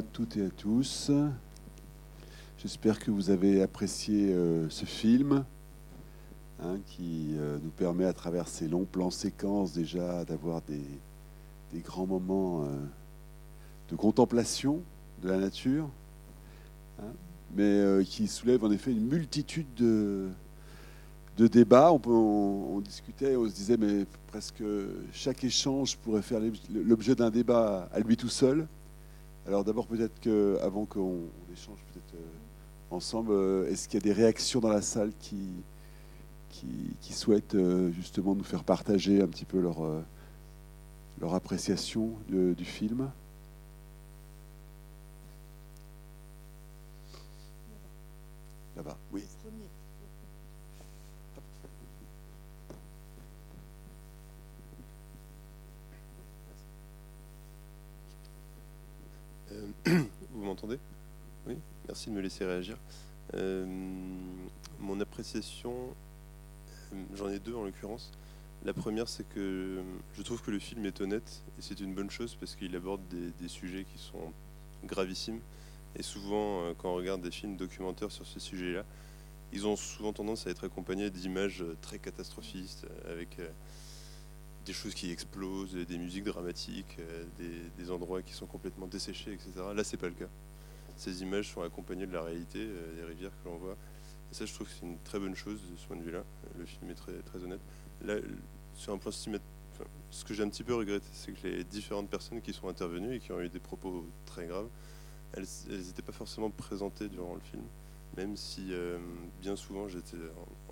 à toutes et à tous. J'espère que vous avez apprécié euh, ce film hein, qui euh, nous permet à travers ces longs plans séquences déjà d'avoir des, grands moments euh, de contemplation de la nature, hein, mais qui soulève en effet une multitude de, débats. On discutait, on se disait, mais presque chaque échange pourrait faire l'objet d'un débat à lui tout seul. Alors d'abord, peut-être que, avant qu'on on échange peut-être euh, ensemble, euh, est-ce qu'il y a des réactions dans la salle qui, souhaitent euh, justement nous faire partager un petit peu leur, leur appréciation du film? Là-bas, oui. vous m'entendez? Oui, merci de me laisser réagir. Euh, mon appréciation, euh, j'en ai deux en l'occurrence. La première, c'est que je trouve que le film est honnête et c'est une bonne chose parce qu'il aborde des, sujets qui sont gravissimes. Et souvent, euh, quand on regarde des films documentaires sur ce sujet-là, ils ont souvent tendance à être accompagnés d'images euh, très catastrophistes, euh, avec euh, des choses qui explosent, des musiques dramatiques, euh, des, endroits qui sont complètement desséchés, etc. Là, c'est pas le cas. Ces images sont accompagnées de la réalité, euh, des rivières que l'on voit. Et ça, je trouve que c'est une très bonne chose de ce point de vue-là. Le film est très, très honnête. Là, sur un plan cinéma- enfin, ce que j'ai un petit peu regretté, c'est que les différentes personnes qui sont intervenues et qui ont eu des propos très graves, elles n'étaient pas forcément présentées durant le film, même si euh, bien souvent j'étais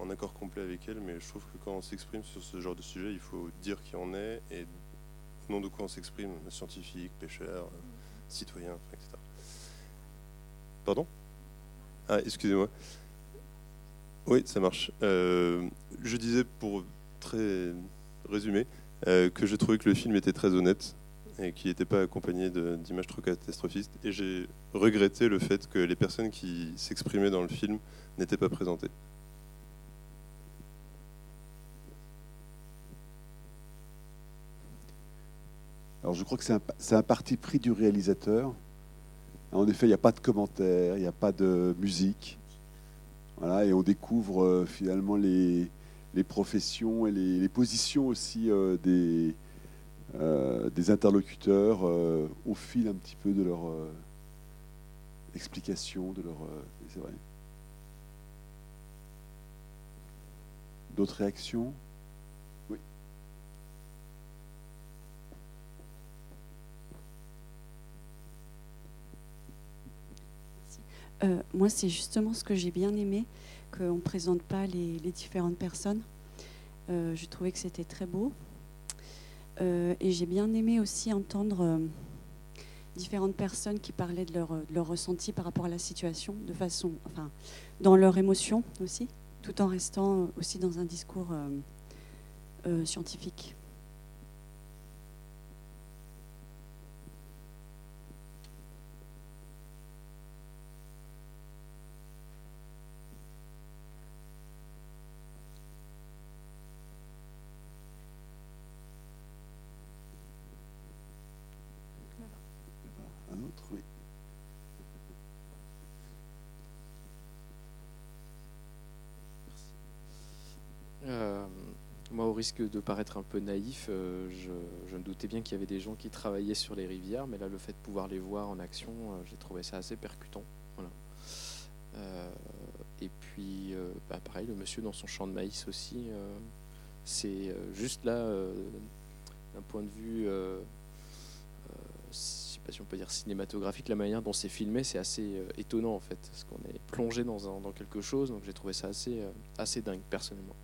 en, accord complet avec elles, mais je trouve que quand on s'exprime sur ce genre de sujet, il faut dire qui en est et au nom de quoi on s'exprime, scientifique, pêcheur, citoyen, etc. Pardon? Ah, excusez-moi. Oui, ça marche. Euh, je disais pour très résumé euh, que je trouvais que le film était très honnête et qui n'était pas accompagné d'images trop catastrophistes. Et j'ai regretté le fait que les personnes qui s'exprimaient dans le film n'étaient pas présentées. Alors je crois que c'est un, parti pris du réalisateur. En effet, il n'y a pas de commentaires, il n'y a pas de musique. Voilà, et on découvre euh, finalement les, professions et les, positions aussi euh, des, euh, des interlocuteurs au fil un petit peu de leur explication, de leur. D'autres réactions Oui. Euh, moi, c'est justement ce que j'ai bien aimé, qu'on ne présente pas les, différentes personnes. Euh, je trouvais que c'était très beau. Euh, et j'ai bien aimé aussi entendre différentes personnes qui parlaient de leur, de ressenti par rapport à la situation, de façon, enfin, dans leur émotion aussi, tout en restant aussi dans un discours scientifique. Un autre Oui. Euh, moi, au risque de paraître un peu naïf, euh, je, je me doutais bien qu'il y avait des gens qui travaillaient sur les rivières, mais là, le fait de pouvoir les voir en action, euh, j'ai trouvé ça assez percutant. Voilà. Euh, et puis, bah, pareil, le monsieur dans son champ de maïs aussi, c'est juste là, d'un point de vue, je sais pas si on peut dire cinématographique, la manière dont c'est filmé, c'est assez étonnant en fait, parce qu'on est plongé dans, quelque chose, donc j'ai trouvé ça assez, assez dingue personnellement.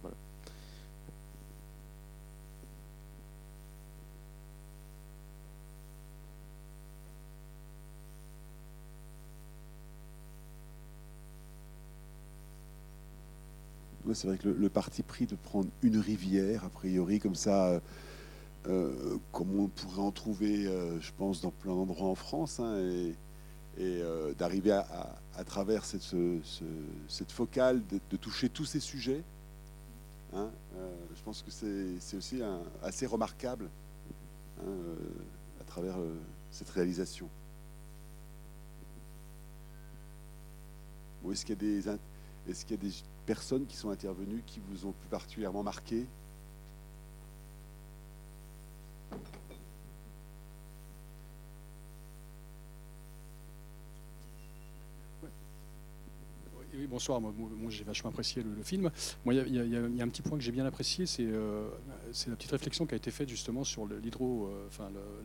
C'est vrai que le, parti pris de prendre une rivière, a priori, comme ça, euh, euh, comme on pourrait en trouver, euh, je pense, dans plein d'endroits en France, hein, et, d'arriver à, travers cette, ce- ce- cette focale, de, toucher tous ces sujets. hein, je pense que c'est aussi assez remarquable hein, à travers cette réalisation. est-ce qu'il y, a des, est qu'il y a des personnes qui sont intervenues qui vous ont plus particulièrement marqué? Oui, bonsoir. Moi, j'ai vachement apprécié le, film. Il y, a un petit point que j'ai bien apprécié, c'est euh, la petite réflexion qui a été faite justement sur euh,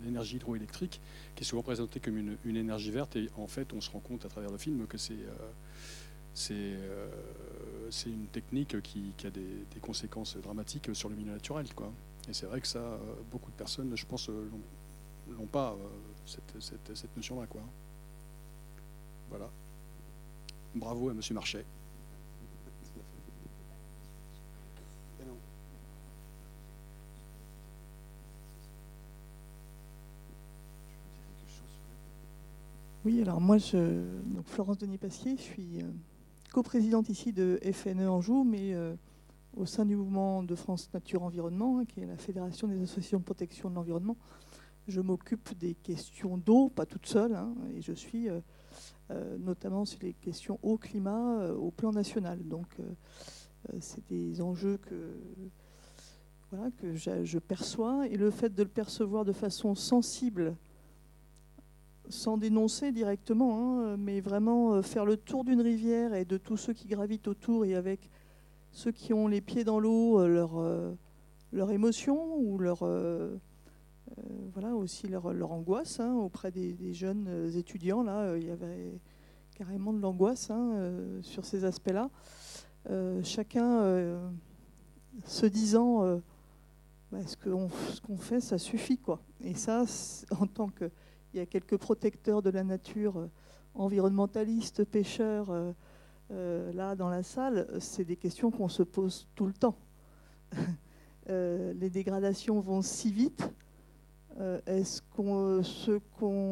l'énergie hydroélectrique, qui est souvent présentée comme une, énergie verte, et en fait, on se rend compte à travers le film que c'est euh, c'est une technique qui, a des, conséquences dramatiques sur le milieu naturel, quoi. Et c'est vrai que ça, beaucoup de personnes, je pense, n'ont pas cette, cette, cette notion-là. Voilà. Bravo à M. Marchais. Oui, alors moi, je, donc Florence Denis-Pasquier, je suis euh, coprésidente ici de FNE Anjou, mais euh, au sein du mouvement de France Nature Environnement, hein, qui est la Fédération des associations de protection de l'environnement. Je m'occupe des questions d'eau, pas toute seule, hein, et je suis euh, euh, notamment sur les questions eau climat au plan national. Donc, c'est des enjeux que, voilà, que je perçois. Et le fait de le percevoir de façon sensible, sans dénoncer directement, hein, mais vraiment faire le tour d'une rivière et de tous ceux qui gravitent autour et avec ceux qui ont les pieds dans l'eau, leur, leur émotion ou leur, euh, voilà aussi leur, angoisse hein, auprès des, jeunes euh, étudiants. Là, euh, il y avait carrément de l'angoisse hein, sur ces aspects-là. chacun se disant bah, ce qu'on fait, ça suffit. quoi. Et ça, en tant que. Il y a quelques protecteurs de la nature, environnementalistes, pêcheurs, là dans la salle, c'est des questions qu'on se pose tout le temps. les dégradations vont si vite. Euh, est-ce qu'on, ce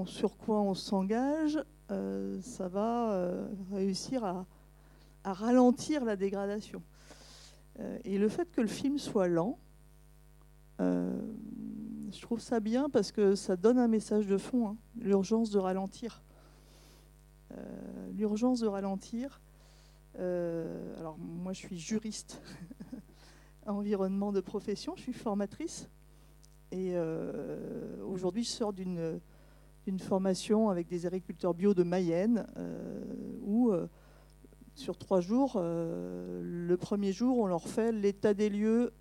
sur quoi on s'engage, euh, ça va euh, réussir à, ralentir la dégradation. Et le fait que le film soit lent, je trouve ça bien parce que ça donne un message de fond, hein, l'urgence de ralentir. l'urgence de ralentir. alors moi je suis juriste environnement de profession, je suis formatrice. Et euh, aujourd'hui, je sors d'une formation avec des agriculteurs bio de Mayenne, euh, où euh, sur trois jours, le premier jour, on leur fait l'état des lieux,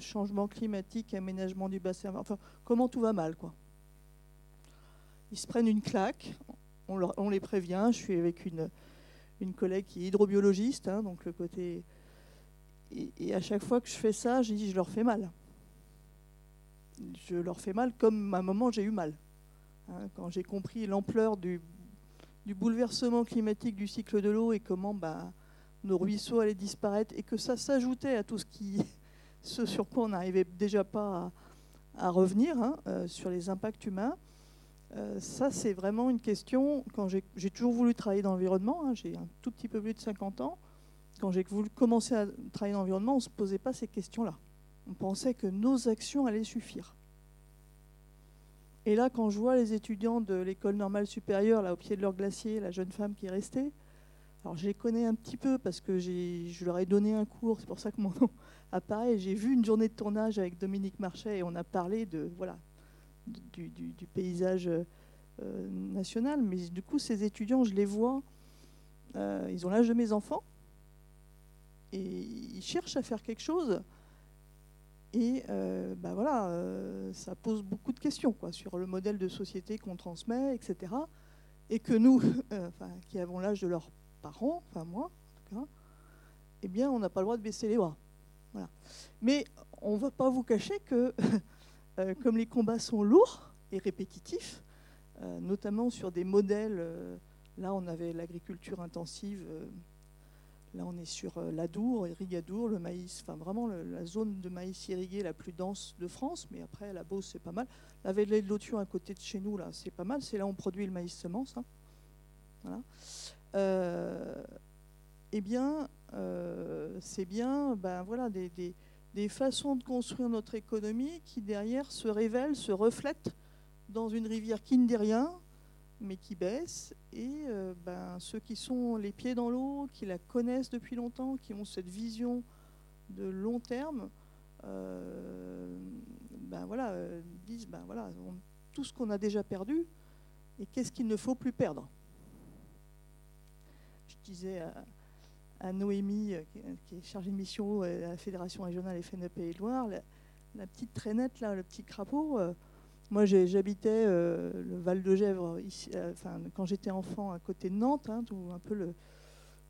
changement climatique, aménagement du bassin, enfin, comment tout va mal, quoi. Ils se prennent une claque, on, les prévient, je suis avec une, une collègue qui est hydrobiologiste, hein, donc le côté... Et, à chaque fois que je fais ça, je dis, je leur fais mal je leur fais mal comme à un moment j'ai eu mal. Hein, quand j'ai compris l'ampleur du, bouleversement climatique du cycle de l'eau et comment bah, nos ruisseaux allaient disparaître et que ça s'ajoutait à tout ce, qui, ce sur quoi on n'arrivait déjà pas à, revenir, hein, euh, sur les impacts humains. Euh, ça, c'est vraiment une question. Quand j'ai toujours voulu travailler dans l'environnement, hein, j'ai un tout petit peu plus de 50 ans. Quand j'ai voulu commencer à travailler dans l'environnement, on ne se posait pas ces questions-là. On pensait que nos actions allaient suffire. Et là, quand je vois les étudiants de l'école normale supérieure, là au pied de leur glacier, la jeune femme qui est restée, alors je les connais un petit peu parce que je leur ai donné un cours, c'est pour ça que mon nom apparaît. J'ai vu une journée de tournage avec Dominique Marchais et on a parlé de voilà du, paysage euh, national. Mais du coup, ces étudiants, je les vois, euh, ils ont l'âge de mes enfants et ils cherchent à faire quelque chose. Et euh, bah voilà, euh, ça pose beaucoup de questions quoi, sur le modèle de société qu'on transmet, etc. Et que nous, qui avons l'âge de leurs parents, enfin moi en tout cas, eh bien, on n'a pas le droit de baisser les bras. Mais on ne va pas vous cacher que, comme les combats sont lourds et répétitifs, notamment sur des modèles, là on avait l'agriculture intensive Là, on est sur euh, l'Adour, Irrigadour, le maïs, enfin vraiment la zone de maïs irrigué la plus dense de France, mais après la Beauce, c'est pas mal. La vallée de l'Authion à côté de chez nous, là, c'est pas mal. C'est là où on produit le maïs semence. Hein. Euh, eh bien, euh, c'est bien ben, voilà, des, des, façons de construire notre économie qui, derrière, se révèlent, se reflètent dans une rivière qui ne dit rien, mais qui baisse. Et euh, ben, ceux qui sont les pieds dans l'eau, qui la connaissent depuis longtemps, qui ont cette vision de long terme, euh, ben voilà, euh, disent ben voilà, tout ce qu'on a déjà perdu, et qu'est-ce qu'il ne faut plus perdre? Je disais Noémie, qui est chargée de mission à la Fédération régionale FNEP et Loire, la, petite traînette, là, le petit crapaud, moi, j'habitais euh, le Val de Gèvre euh, quand j'étais enfant à côté de Nantes, hein, un peu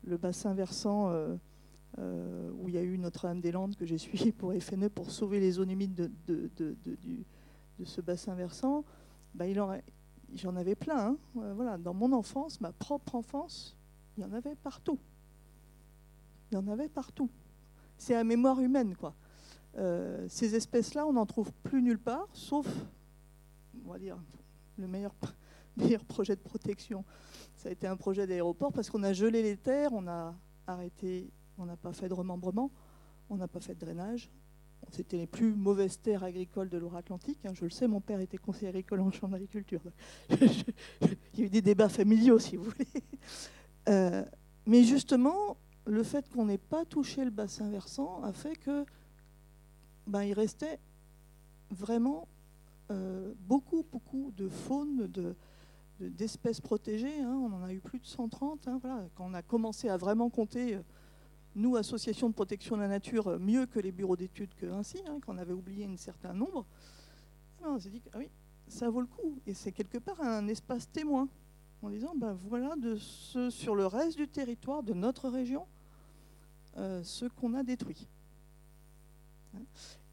le, bassin versant euh, où il y a eu Notre-Dame-des-Landes que j'ai suivi pour FNE pour sauver les zones humides de, de, ce bassin versant. Bah, j'en avais plein. Hein. voilà, dans mon enfance, ma propre enfance, il y en avait partout. Il y en avait partout. C'est la mémoire humaine, quoi. ces espèces-là, on n'en trouve plus nulle part, sauf on va dire, le meilleur, projet de protection. Ça a été un projet d'aéroport parce qu'on a gelé les terres, on a arrêté, on n'a pas fait de remembrement, on n'a pas fait de drainage. C'était les plus mauvaises terres agricoles de Loire-Atlantique. Hein. Je le sais, mon père était conseiller agricole en chambre d'agriculture. Il y a eu des débats familiaux, si vous voulez. Euh, mais justement, le fait qu'on n'ait pas touché le bassin versant a fait que ben, il restait vraiment euh, beaucoup, beaucoup de faune, de, d'espèces protégées. Hein. on en a eu plus de 130. Hein, voilà. Quand on a commencé à vraiment compter, euh, nous, associations de protection de la nature, euh, mieux que les bureaux d'études que ainsi, hein, qu'on avait oublié un certain nombre, on s'est dit que ah ça vaut le coup. Et c'est quelque part un espace témoin, en disant, ben voilà, de ce, sur le reste du territoire de notre région, ce qu'on a détruit.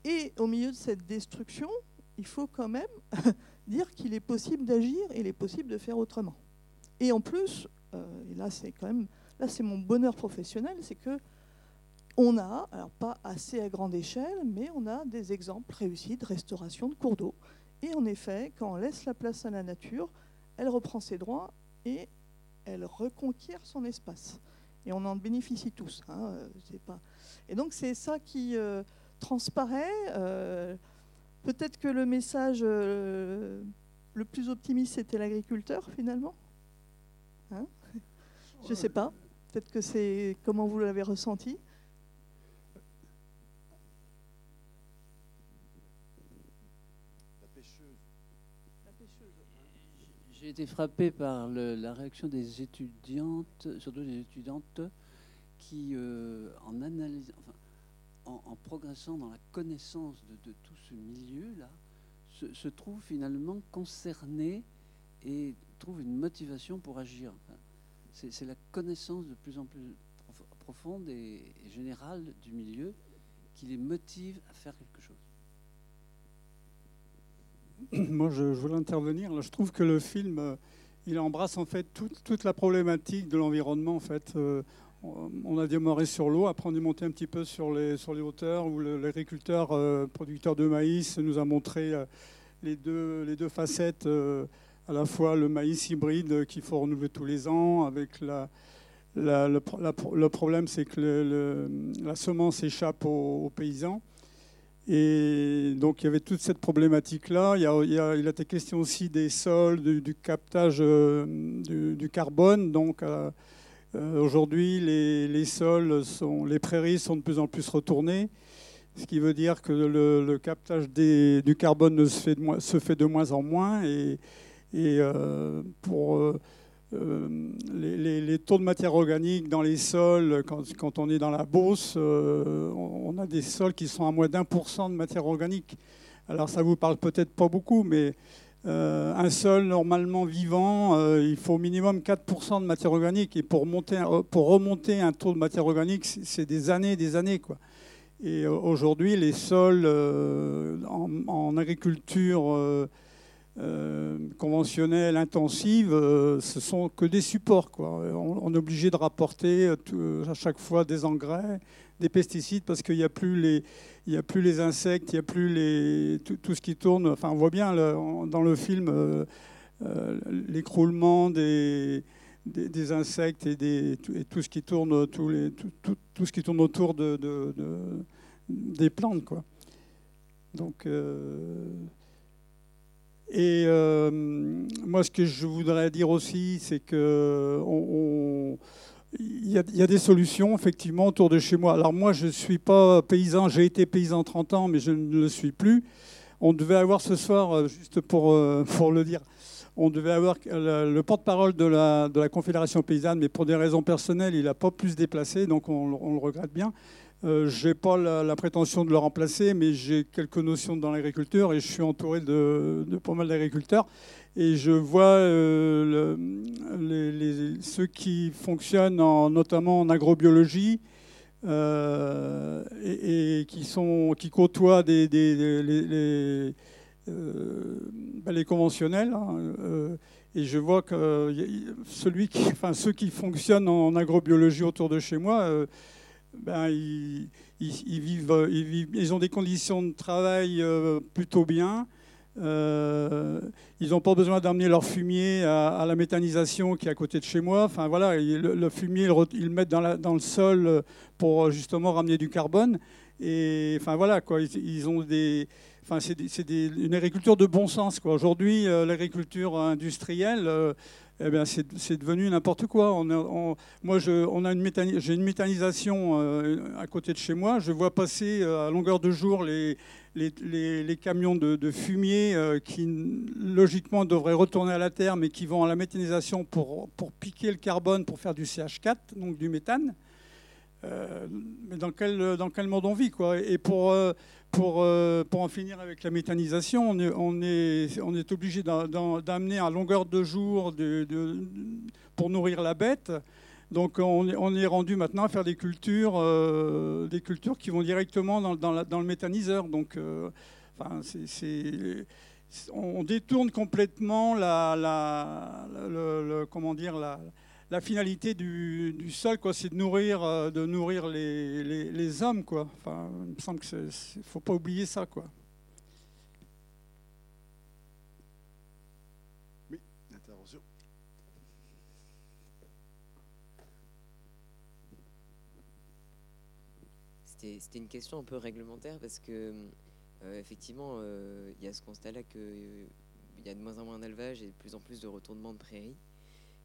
Et au milieu de cette destruction, il faut quand même dire qu'il est possible d'agir et il est possible de faire autrement. Et en plus, euh, et là c'est quand même, là c'est mon bonheur professionnel, c'est que on a, alors pas assez à grande échelle, mais on a des exemples réussis de restauration de cours d'eau. Et en effet, quand on laisse la place à la nature, elle reprend ses droits et elle reconquiert son espace. Et on en bénéficie tous. Hein, euh. Et donc c'est ça qui euh, transparaît. Peut-être que le message euh, le plus optimiste, c'était l'agriculteur, finalement hein? Je ne sais pas. Peut-être que c'est comment vous l'avez ressenti J'ai été frappé par la réaction des étudiantes, surtout des étudiantes, qui, euh, en en, progressant dans la connaissance de, tout ce milieu-là, se, trouve finalement concerné et trouve une motivation pour agir. C'est la connaissance de plus en plus profonde et, générale du milieu qui les motive à faire quelque chose. Moi, je, voulais intervenir. je trouve que le film, euh, il embrasse en fait toute, la problématique de l'environnement. En fait, euh, on a démarré sur l'eau, après on est monté un petit peu sur les, hauteurs où l'agriculteur euh, producteur de maïs nous a montré les, deux, facettes, à la fois le maïs hybride qu'il faut renouveler tous les ans, avec le, problème c'est que la semence échappe aux, paysans. Et donc il y avait toute cette problématique-là. Il, a été question aussi des sols, du, captage du, du, carbone. Donc euh, aujourd'hui, les, sols, les prairies sont de plus en plus retournées, ce qui veut dire que le, captage du carbone se, fait de, moins en moins. Et, euh, pour euh, les, taux de matière organique dans les sols, quand, on est dans la Beauce, on, a des sols qui sont à moins d'un pour cent de matière organique. Alors ça vous parle peut-être pas beaucoup, mais euh, un sol normalement vivant, euh, il faut au minimum 4% de matière organique. Et pour, monter, pour remonter un taux de matière organique, c'est des années et des années. Quoi. Et euh, aujourd'hui, les sols en, agriculture conventionnelle, intensive, ce sont que des supports. Quoi. On, est obligé de rapporter à chaque fois des engrais, des pesticides, parce qu'il n'y a plus les il n'y a plus les insectes, il n'y a plus les, tout, ce qui tourne. Enfin, on voit bien dans le film euh, euh, l'écroulement des, des, insectes et, des, tout ce qui tourne, tout, ce qui tourne autour de, des plantes. Quoi. Donc, euh, Et euh, moi, ce que je voudrais dire aussi, c'est que y, a, des solutions, effectivement, autour de chez moi. Alors moi, je ne suis pas paysan, j'ai été paysan 30 ans, mais je ne le suis plus. On devait avoir ce soir, euh, juste pour, euh, pour le dire, on devait avoir le, porte-parole de la, de la, Confédération paysanne, mais pour des raisons personnelles, il n'a pas pu se déplacer, donc on, on le regrette bien. Euh, je n'ai pas la, prétention de le remplacer, mais j'ai quelques notions dans l'agriculture et je suis entouré de, pas mal d'agriculteurs. Et je vois euh, ceux qui fonctionnent en, notamment en agrobiologie euh, et, qui, sont, qui côtoient des, des, ben les, conventionnels. Hein, et je vois que celui enfin, ceux qui fonctionnent en agrobiologie autour de chez moi ben, ils, vivent, ils, vivent, ils, ont des conditions de travail euh, plutôt bien. Euh, ils n'ont pas besoin d'amener leur fumier à, la méthanisation qui est à côté de chez moi. Enfin voilà, le, fumier, ils, le mettent dans, le sol pour justement ramener du carbone. Et enfin voilà, quoi, ils, ont des, enfin c'est une agriculture de bon sens. Aujourd'hui, euh, l'agriculture industrielle eh bien, c'est devenu n'importe quoi. On, moi, a une j'ai une méthanisation euh, à côté de chez moi. Je vois passer euh, à longueur de jour les, camions de, de fumier euh, qui, logiquement, devraient retourner à la terre, mais qui vont à la méthanisation pour, pour piquer le carbone, pour faire du CH4, donc du méthane. Mais dans quel, dans quel monde on vit quoi? Et pour, pour, euh, pour, en finir avec la méthanisation, on est, on est, obligé d'amener à longueur de jour pour nourrir la bête. Donc on est, rendu maintenant à faire des cultures, euh, des cultures qui vont directement dans, dans, dans le méthaniseur. Donc euh, enfin, c'est, on détourne complètement la, comment dire, la, la finalité du, du sol, quoi, c'est de nourrir, euh, de nourrir les, les, les, hommes, quoi. Enfin, il me semble qu'il ne faut pas oublier ça, quoi. Oui, intervention. C'était une question un peu réglementaire parce que, euh, effectivement, euh, il y a ce constat-là qu'il y a de moins en moins d'élevage et de plus en plus de retournement de prairies.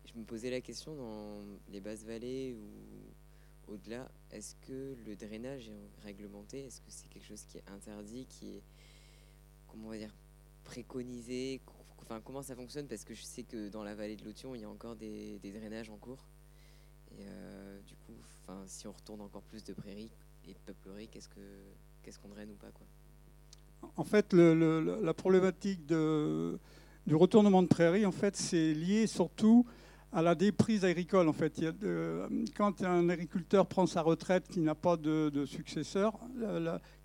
Je me posais la question dans les basses vallées ou au-delà, est-ce que le drainage est réglementé? Est-ce que c'est quelque chose qui est interdit, qui est, comment on va dire, préconisé? Enfin, comment ça fonctionne? Parce que je sais que dans la vallée de l'Othion, il y a encore des, drainages en cours. Et euh, du coup, enfin, si on retourne encore plus de prairies et de peupleries, qu'est-ce que qu'est-ce qu'on draine ou pas En fait, la problématique du retournement de prairies, en fait, c'est lié surtout à la déprise agricole. En fait, quand un agriculteur prend sa retraite, qui n'a pas de, successeur,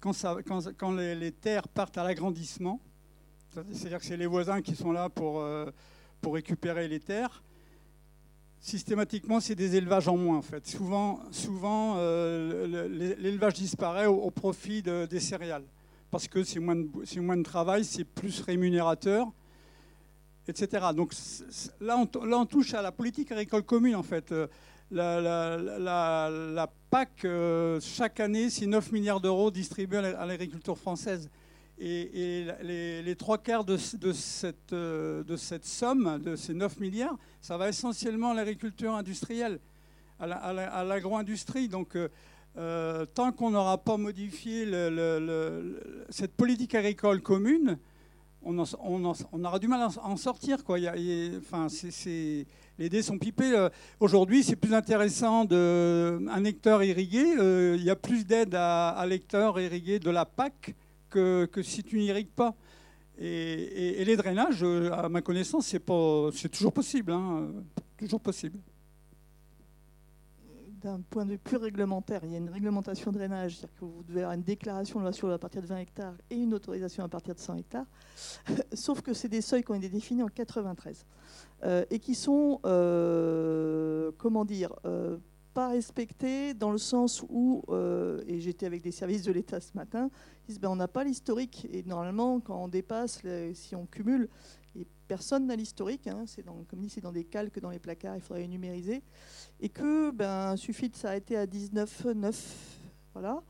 quand, les, terres partent à l'agrandissement, c'est-à-dire que c'est les voisins qui sont là pour, euh, récupérer les terres, systématiquement, c'est des élevages en moins. En fait, souvent, souvent euh, l'élevage disparaît au, profit des céréales parce que c'est moins de travail, c'est plus rémunérateur etc. Donc là on, touche à la politique agricole commune, en fait. Euh, la, PAC, euh, chaque année, c'est 9 milliards d'euros distribués à l'agriculture française. Et, les, trois quarts euh, de, cette, somme, de ces 9 milliards, ça va essentiellement à l'agriculture industrielle, à l'agro-industrie. Donc, tant qu'on n'aura pas modifié cette politique agricole commune, on, aura du mal à en sortir. Quoi. enfin, les dés sont pipés. Euh, aujourd'hui, c'est plus intéressant d'un hectare irrigué. Euh, il y a plus d'aide à, l'hectare irrigué de la PAC que, si tu n'irrigues pas. Et, les drainages, euh, à ma connaissance, c'est toujours possible. Hein, toujours possible d'un point de vue plus réglementaire, il y a une réglementation de drainage, c'est-à-dire que vous devez avoir une déclaration de la sur à partir de 20 hectares et une autorisation à partir de 100 hectares, sauf que c'est des seuils qui ont été définis en 93 euh, et qui sont, euh, comment dire, euh, pas respectés dans le sens où, et j'étais avec des services de l'État ce matin, ils disent ben, on n'a pas l'historique. Et normalement quand on dépasse, si on cumule, et personne n'a l'historique, hein, c'est comme dit c'est dans des calques dans les placards, il faudrait les numériser et que ben suffit de s'arrêter à 19,9, voilà.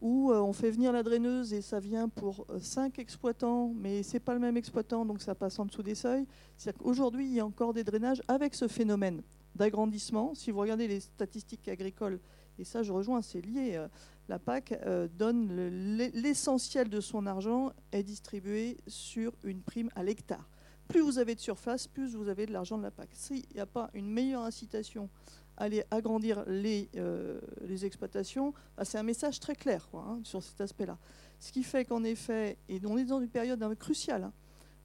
où euh, on fait venir la draineuse et ça vient pour 5 exploitants, mais c'est pas le même exploitant, donc ça passe en dessous des seuils. C'est-à-dire qu'aujourd'hui, il y a encore des drainages avec ce phénomène d'agrandissement. Si vous regardez les statistiques agricoles, et ça je rejoins, c'est lié, euh, la PAC euh, donne le- l'essentiel de son argent est distribué sur une prime à l'hectare. Plus vous avez de surface, plus vous avez de l'argent de la PAC. S'il n'y a pas une meilleure incitation à aller agrandir les, euh, exploitations, bah, c'est un message très clair hein, sur cet aspect-là. Ce qui fait qu'en effet, et on est dans une période cruciale, hein,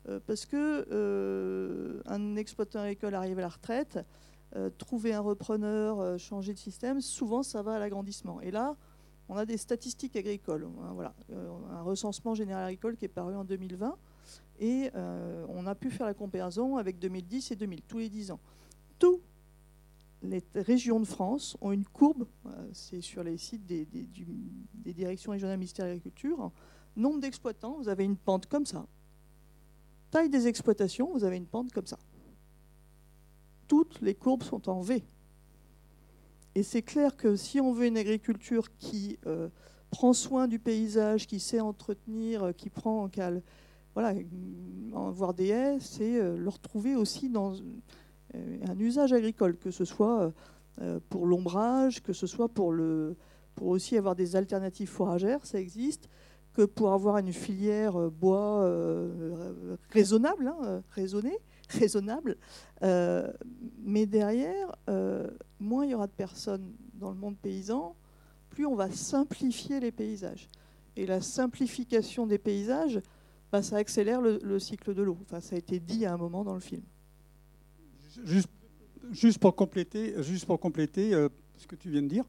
euh, parce que euh, un exploitant agricole arrive à la retraite, trouver un repreneur, changer de système, souvent ça va à l'agrandissement. Et là, on a des statistiques agricoles, hein, voilà, un recensement général agricole qui est paru en 2020, et euh, on a pu faire la comparaison avec 2010 et 2000, tous les 10 ans. Tous les régions de France ont une courbe, euh, c'est sur les sites des, directions régionales ministère de l'Agriculture, nombre d'exploitants, vous avez une pente comme ça. Taille des exploitations, vous avez une pente comme ça. Toutes les courbes sont en V. Et c'est clair que si on veut une agriculture qui euh, prend soin du paysage, qui sait entretenir, qui prend, qui a le- voilà, mm, avoir des haies, c'est euh, le retrouver aussi dans euh, un usage agricole, que ce soit euh, pour l'ombrage, que ce soit pour, aussi avoir des alternatives fourragères, ça existe, que pour avoir une filière bois raisonnable, hein, raisonnée, raisonnable. Mais derrière, moins il y aura de personnes dans le monde paysan, plus on va simplifier les paysages. Et la simplification des paysages, bah, ça accélère le, le cycle de l'eau. Enfin, ça a été dit à un moment dans le film. Juste, juste pour compléter, juste pour compléter euh, ce que tu viens de dire,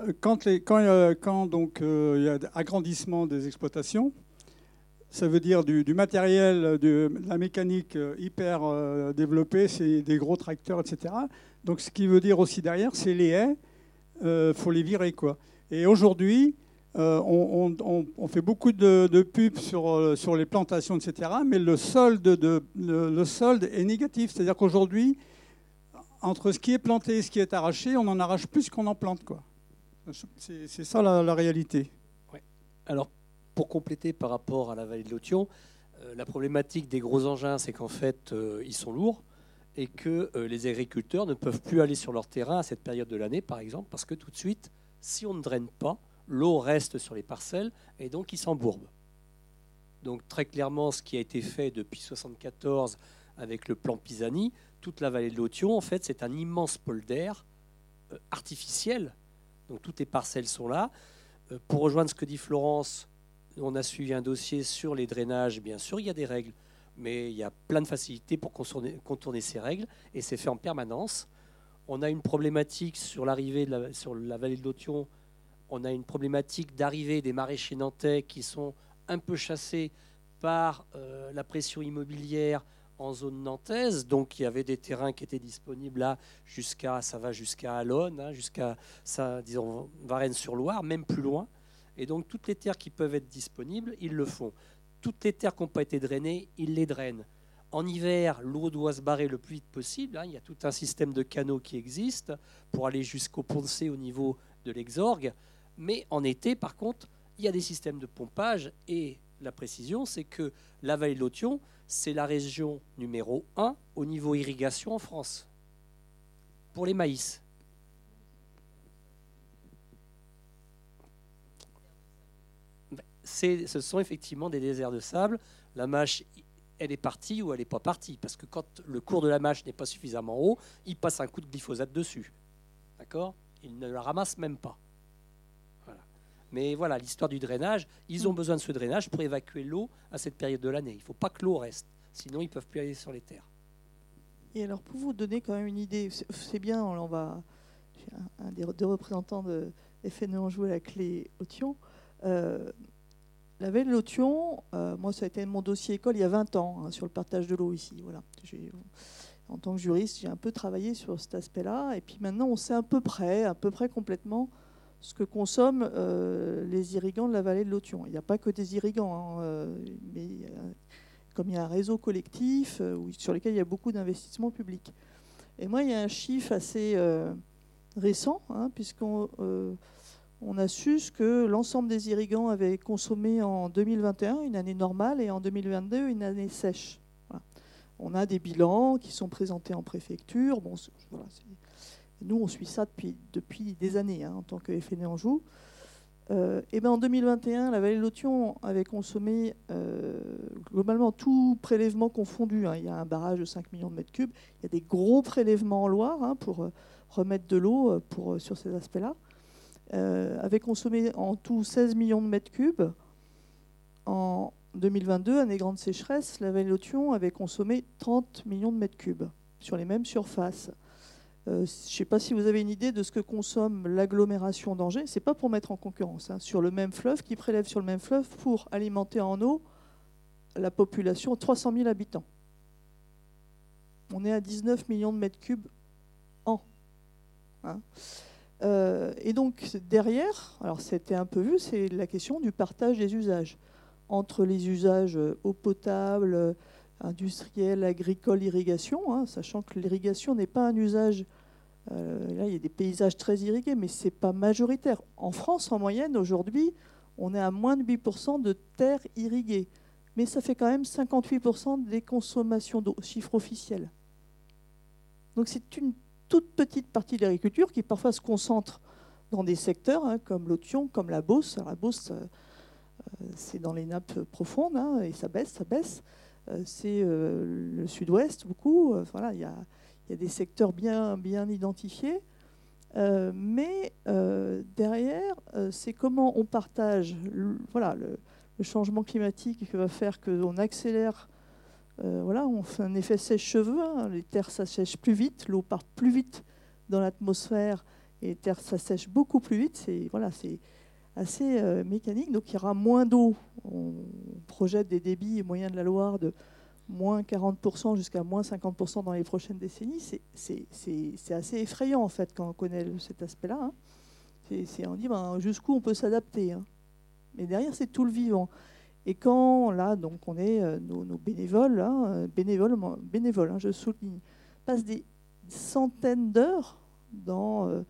euh, quand, quand, euh, quand donc il y a agrandissement des exploitations, ça veut dire du, matériel, de la mécanique hyper développée, c'est des gros tracteurs, etc. Donc ce qui veut dire aussi derrière, c'est les haies, il faut les virer quoi. Et aujourd'hui, euh, on, fait beaucoup de, de pubs sur, euh, les plantations, etc. Mais le solde, est négatif. C'est-à-dire qu'aujourd'hui, entre ce qui est planté et ce qui est arraché, on en arrache plus qu'on en plante. quoi. C'est ça la, réalité. Alors, pour compléter par rapport à la vallée de l'Othion, euh, la problématique des gros engins, c'est qu'en fait, ils sont lourds et que les agriculteurs ne peuvent plus aller sur leur terrain à cette période de l'année, par exemple, parce que tout de suite, si on ne draine pas, l'eau reste sur les parcelles et donc ils s'embourbent. Donc très clairement, ce qui a été fait depuis 1974 avec le plan Pisani, toute la vallée de l'Othion, en fait, c'est un immense polder euh, artificiel. Donc toutes les parcelles sont là. Euh, pour rejoindre ce que dit Florence, on a suivi un dossier sur les drainages. Bien sûr, il y a des règles, mais il y a plein de facilités pour contourner, ces règles, et c'est fait en permanence. On a une problématique sur l'arrivée sur la vallée de l'Othion. On a une problématique d'arrivée des maraîchers nantais qui sont un peu chassés par euh, la pression immobilière en zone nantaise. Donc il y avait des terrains qui étaient disponibles là jusqu'à ça va jusqu'à Alonne, hein, jusqu'à disons Varennes-sur-Loire, même plus loin. Et donc toutes les terres qui peuvent être disponibles, ils le font. Toutes les terres qui n'ont pas été drainées, ils les drainent. En hiver, l'eau doit se barrer le plus vite possible. hein. Il y a tout un système de canaux qui existe pour aller jusqu'au C au niveau de l'exorgue. Mais en été, par contre, il y a des systèmes de pompage. Et la précision, c'est que la vallée de l'Othion, c'est la région numéro 1 au niveau irrigation en France. Pour les maïs. c'est- ce sont effectivement des déserts de sable. La mâche, elle est partie ou elle n'est pas partie. Parce que quand le cours de la mâche n'est pas suffisamment haut, il passe un coup de glyphosate dessus. D'accord? Il ne la ramasse même pas. Mais voilà, l'histoire du drainage, ils ont besoin de ce drainage pour évacuer l'eau à cette période de l'année. Il ne faut pas que l'eau reste. Sinon, ils ne peuvent plus aller sur les terres. Et alors, pour vous donner quand même une idée, c'est- bien, on va. un, un des deux représentants de FNE Anjou à la clé Othion. Euh, la vallée de l'Othion, euh, moi, ça a été mon dossier école il y a 20 ans hein, sur le partage de l'eau ici. Voilà. En tant que juriste, j'ai un peu travaillé sur cet aspect-là. Et puis maintenant, on sait à peu près, à peu près complètement ce que consomment euh, les irrigants de la vallée de l'Othion. Il n'y a pas que des irrigants, hein, euh, mais a- comme il y a un réseau collectif euh, sur lequel il y a beaucoup d'investissements publics. Et moi, il y a un chiffre assez euh, récent, hein, puisqu'on euh, on a su ce que l'ensemble des irrigants avaient consommé en 2021, une année normale, et en 2022, une année sèche. On a des bilans qui sont présentés en préfecture. Nous, on suit ça depuis, des années hein, en tant que FNE Anjou. Euh, et ben en 2021, la vallée de l'Othion avait consommé euh, globalement tout prélèvement confondu. Hein. Il y a un barrage de 5 millions de mètres cubes. Il y a des gros prélèvements en Loire hein, pour euh, remettre de l'eau sur ces aspects-là. avait consommé en tout 16 millions de mètres cubes. En 2022, année grande sécheresse, la vallée de l'Othion avait consommé 30 millions de mètres cubes sur les mêmes surfaces. Euh, je ne sais pas si vous avez une idée de ce que consomme l'agglomération d'Angers. Ce n'est pas pour mettre en concurrence. Hein. sur le même fleuve, qui prélève sur le même fleuve pour alimenter en eau la population 300 000 habitants. On est à 19 millions de mètres cubes an. Hein. Euh, et donc derrière, alors c'était un peu vu, c'est la question du partage des usages entre les usages eau potable, industriel, agricole, irrigation, hein, sachant que l'irrigation n'est pas un usage. Euh, là, il y a des paysages très irrigués, mais ce n'est pas majoritaire. En France, en moyenne, aujourd'hui, on est à moins de 8% de terres irriguées. Mais ça fait quand même 58% des consommations d'eau, chiffre officiel. Donc c'est une toute petite partie de l'agriculture qui parfois se concentre dans des secteurs hein, comme l'Othion, comme la Beauce. la Beauce, euh, euh, c'est dans les nappes profondes hein, et ça baisse, ça baisse. Euh, c'est euh, le sud-ouest beaucoup. Euh, voilà, il y a, des secteurs bien, bien identifiés. mais derrière, c'est comment on partage le, voilà, le, changement climatique qui va faire qu'on accélère. voilà, on fait un effet sèche-cheveux. Hein. les terres s'assèchent plus vite, l'eau part plus vite dans l'atmosphère et les terres s'assèchent beaucoup plus vite. C'est voilà, c'est assez mécanique. Donc il y aura moins d'eau on projette des débits moyens de la Loire de moins 40% jusqu'à moins 50% dans les prochaines décennies. C'est assez effrayant en fait quand on connaît cet aspect-là. Hein. On dit ben, jusqu'où on peut s'adapter. Hein. Mais derrière, c'est tout le vivant. Et quand là, donc, on est euh, nos, bénévoles, hein, bénévoles, bénévoles je souligne, passent des centaines d'heures dans euh,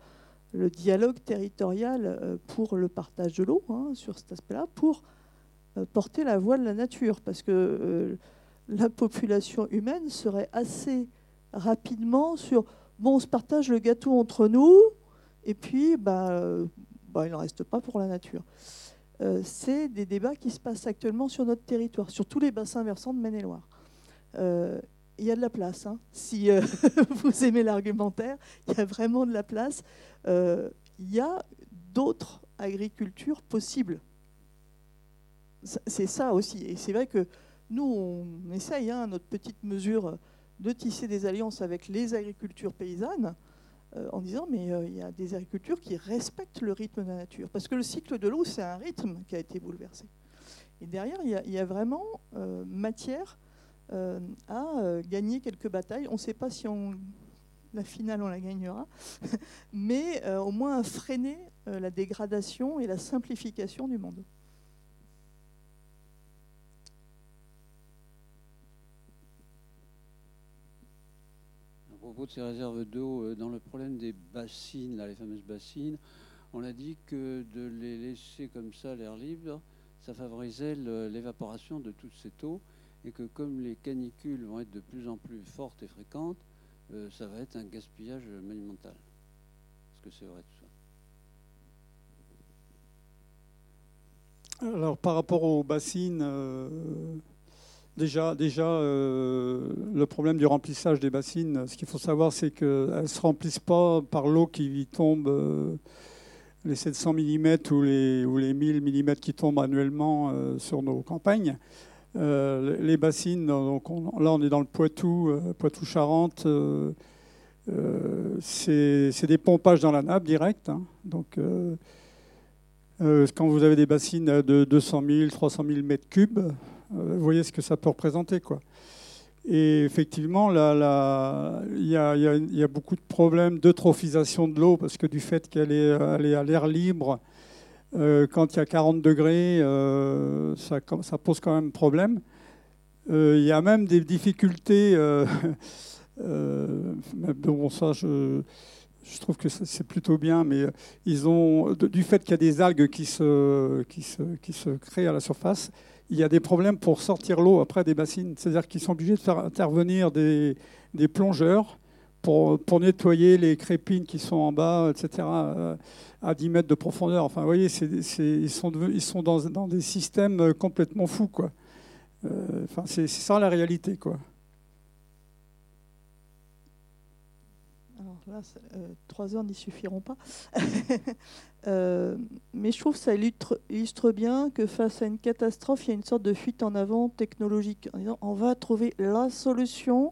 le dialogue territorial euh, pour le partage de l'eau, sur cet aspect-là, pour euh, porter la voix de la nature, parce que euh, la population humaine serait assez rapidement sur bon, on se partage le gâteau entre nous, et puis bah, bah il n'en reste pas pour la nature. c'est des débats qui se passent actuellement sur notre territoire, sur tous les bassins versants de Maine-et-Loire. Il y a de la place. Hein. Si vous aimez l'argumentaire, il y a vraiment de la place. il y a d'autres agricultures possibles c'est ça aussi. Et c'est vrai que nous, on essaye, hein, notre petite mesure, de tisser des alliances avec les agricultures paysannes euh, en disant mais euh, il y a des agricultures qui respectent le rythme de la nature. Parce que le cycle de l'eau, c'est un rythme qui a été bouleversé. Et derrière, il y a, vraiment euh, matière à gagner quelques batailles. On ne sait pas si on, la finale, on la gagnera, mais au moins à freiner la dégradation et la simplification du monde. propos de ces réserves d'eau, euh, dans le problème des bassines, là, les fameuses bassines, on a dit que de les laisser comme ça, l'air libre, ça favorisait l'évaporation de toute cette eau et que comme les canicules vont être de plus en plus fortes et fréquentes, euh, ça va être un gaspillage monumental. Est-ce que c'est vrai tout ça? Alors par rapport aux bassines, euh, Déjà, déjà euh, le problème du remplissage des bassines, ce qu'il faut savoir, c'est qu'elles ne se remplissent pas par l'eau qui tombe, les 700 mm ou les, ou les 1000 mm qui tombent annuellement sur nos campagnes. Les bassines, donc là on est dans le Poitou, Poitou-Charentes, c'est des pompages dans la nappe direct. Hein. donc, quand vous avez des bassines de 200 000, 300 000 mètres cubes, euh, vous voyez ce que ça peut représenter. Quoi. Et effectivement, il y, a beaucoup de problèmes d'eutrophisation de l'eau parce que du fait qu'elle est, à l'air libre, euh, quand il y a 40 degrés, euh, ça, pose quand même problème. Il y a même des difficultés. bon, ça, je, je trouve que c'est plutôt bien, mais ils ont, du fait qu'il y a des algues qui se, qui, se, qui se créent à la surface, il y a des problèmes pour sortir l'eau après des bassines. C'est-à-dire qu'ils sont obligés de faire intervenir des, des plongeurs pour, nettoyer les crépines qui sont en bas, etc., à 10 mètres de profondeur. Enfin, vous voyez, ils sont, ils sont dans, des systèmes complètement fous, quoi. enfin, c'est ça la réalité, quoi. Euh, trois heures n'y suffiront pas. Euh, mais je trouve que ça illustre, bien que face à une catastrophe, il y a une sorte de fuite en avant technologique. En disant, on va trouver la solution.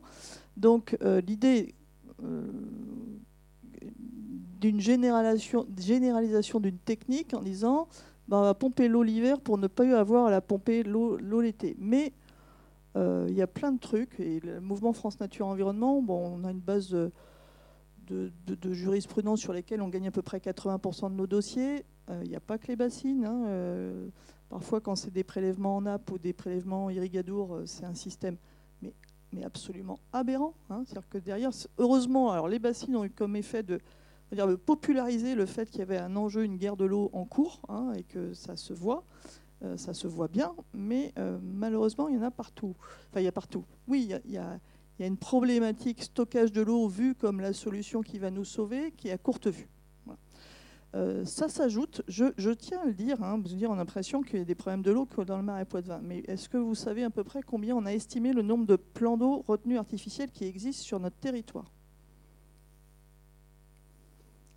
Donc euh, l'idée d'une généralisation, d'une technique en disant bah, on va pomper l'eau l'hiver pour ne pas avoir à la pomper l'eau l'été. Mais il y a plein de trucs. Et le mouvement France Nature Environnement, on a une base de, jurisprudence sur lesquelles on gagne à peu près 80% de nos dossiers. Euh, il n'y a pas que les bassines. Hein, euh, parfois, quand c'est des prélèvements en nappe ou des prélèvements irrigadours, euh, c'est un système mais, absolument aberrant. Hein. C'est-à-dire que derrière, heureusement, alors les bassines ont eu comme effet de, populariser le fait qu'il y avait un enjeu, une guerre de l'eau en cours, hein, et que ça se voit. ça se voit bien, mais malheureusement, il y en a partout. Enfin, il y a partout. Oui, il y a une problématique stockage de l'eau vue comme la solution qui va nous sauver, qui est à courte vue. Euh, ça s'ajoute, je, tiens à le dire, hein, on a l'impression qu'il y a des problèmes de l'eau dans le marais Poitevin. Mais est-ce que vous savez à peu près combien on a estimé le nombre de plans d'eau retenus artificiels qui existent sur notre territoire?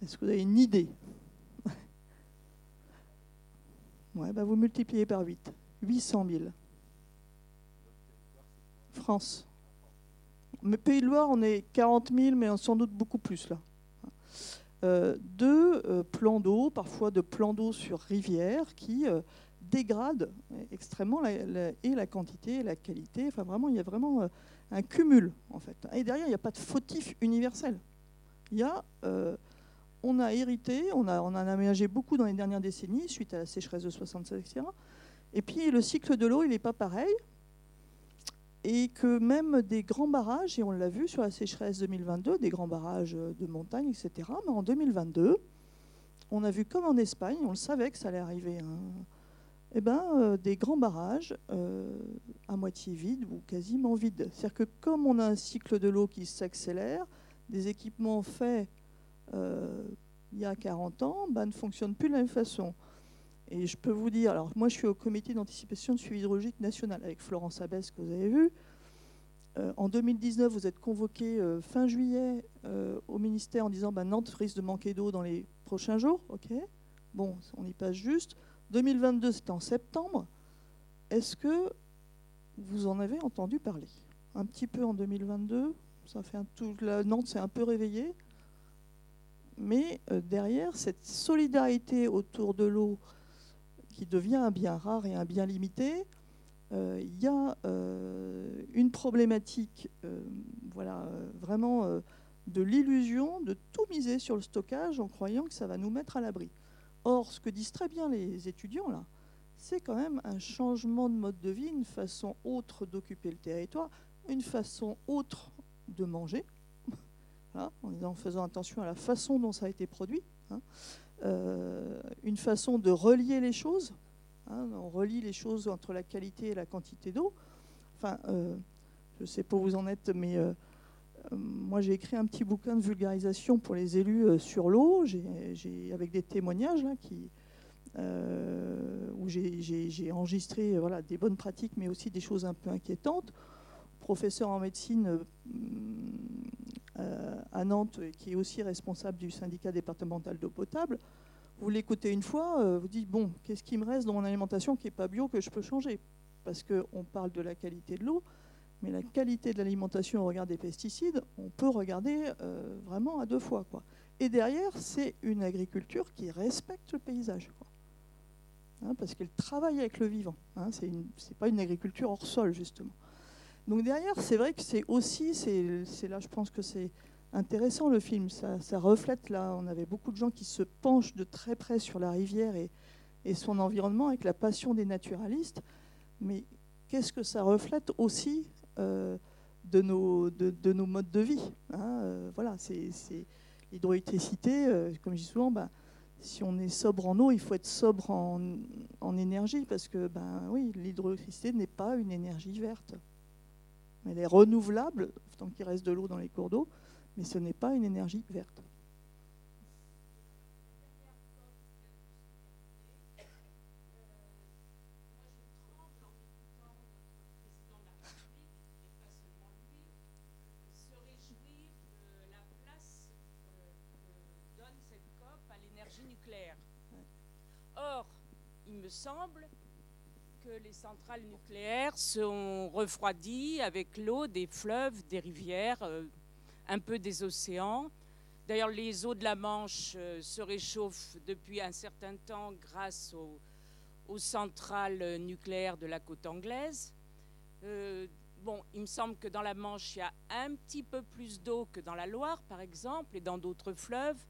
Est-ce que vous avez une idée? Ouais, bah Vous multipliez par 8. 800 000. France. Mais Pays de Loire, on est 40 000, mais sans doute beaucoup plus là. Euh, deux euh, plans d'eau, parfois de plans d'eau sur rivière, qui euh, dégradent extrêmement la, et la quantité et la qualité. Enfin, vraiment, il y a vraiment un cumul, en fait. Et derrière, il n'y a pas de fautif universel. Il y a, on a hérité, on, a, on en a aménagé beaucoup dans les dernières décennies, suite à la sécheresse de 76, etc. Et puis, le cycle de l'eau, il n'est pas pareil et que même des grands barrages, et on l'a vu sur la sécheresse 2022, des grands barrages de montagne, etc., mais en 2022, on a vu comme en Espagne, on le savait que ça allait arriver, hein, eh ben, euh, des grands barrages euh, à moitié vides ou quasiment vides. C'est-à-dire que comme on a un cycle de l'eau qui s'accélère, des équipements faits euh, il y a 40 ans ben, ne fonctionnent plus de la même façon. Et je peux vous dire, alors moi je suis au comité d'anticipation de suivi hydrologique national avec Florence Abès que vous avez vu. Euh, en 2019, vous êtes convoqué euh, fin juillet euh, au ministère en disant bah, Nantes risque de manquer d'eau dans les prochains jours. Ok, bon, on y passe juste. 2022, c'était en septembre. Est-ce que vous en avez entendu parler? Un petit peu en 2022. Ça fait un tout. Nantes s'est un peu réveillée. Mais derrière, cette solidarité autour de l'eau qui devient un bien rare et un bien limité, euh, il y a euh, une problématique euh, voilà, vraiment de l'illusion de tout miser sur le stockage en croyant que ça va nous mettre à l'abri. Or, ce que disent très bien les étudiants, là, c'est quand même un changement de mode de vie, une façon autre d'occuper le territoire, une façon autre de manger, en, faisant attention à la façon dont ça a été produit. Hein. Euh, une façon de relier les choses. Hein, on relie les choses entre la qualité et la quantité d'eau. Enfin, euh, je ne sais pas où vous en êtes, mais euh, moi j'ai écrit un petit bouquin de vulgarisation pour les élus sur l'eau, avec des témoignages là, qui, où j'ai enregistré voilà, des bonnes pratiques, mais aussi des choses un peu inquiétantes. Professeur en médecine à Nantes, qui est aussi responsable du syndicat départemental d'eau potable, vous l'écoutez une fois, euh, vous dites, bon, qu'est-ce qui me reste dans mon alimentation qui n'est pas bio que je peux changer? Parce qu'on parle de la qualité de l'eau, mais la qualité de l'alimentation au regard des pesticides, on peut regarder euh, vraiment à deux fois. Quoi. Et derrière, c'est une agriculture qui respecte le paysage. Hein, parce qu'elle travaille avec le vivant. Hein, Ce n'est pas une agriculture hors sol, justement. Donc derrière, c'est vrai que c'est aussi, c'est là, je pense que c'est intéressant le film. Ça, reflète là, on avait beaucoup de gens qui se penchent de très près sur la rivière et, son environnement avec la passion des naturalistes. Mais qu'est-ce que ça reflète aussi euh, de, nos, de, nos modes de vie hein, euh, Voilà, c'est L'hydroélectricité, euh, comme je dis souvent, bah, si on est sobre en eau, il faut être sobre en, énergie, parce que ben, oui, l'hydroélectricité n'est pas une énergie verte. Elle est renouvelable, tant qu'il reste de l'eau dans les cours d'eau, mais ce n'est pas une énergie verte. Or, il me semble que les centrales nucléaires sont refroidies avec l'eau des fleuves, des rivières, euh, un peu des océans. D'ailleurs, les eaux de la Manche euh, se réchauffent depuis un certain temps grâce aux, centrales nucléaires de la côte anglaise. Euh, bon, il me semble que dans la Manche, il y a un petit peu plus d'eau que dans la Loire, par exemple, et dans d'autres fleuves.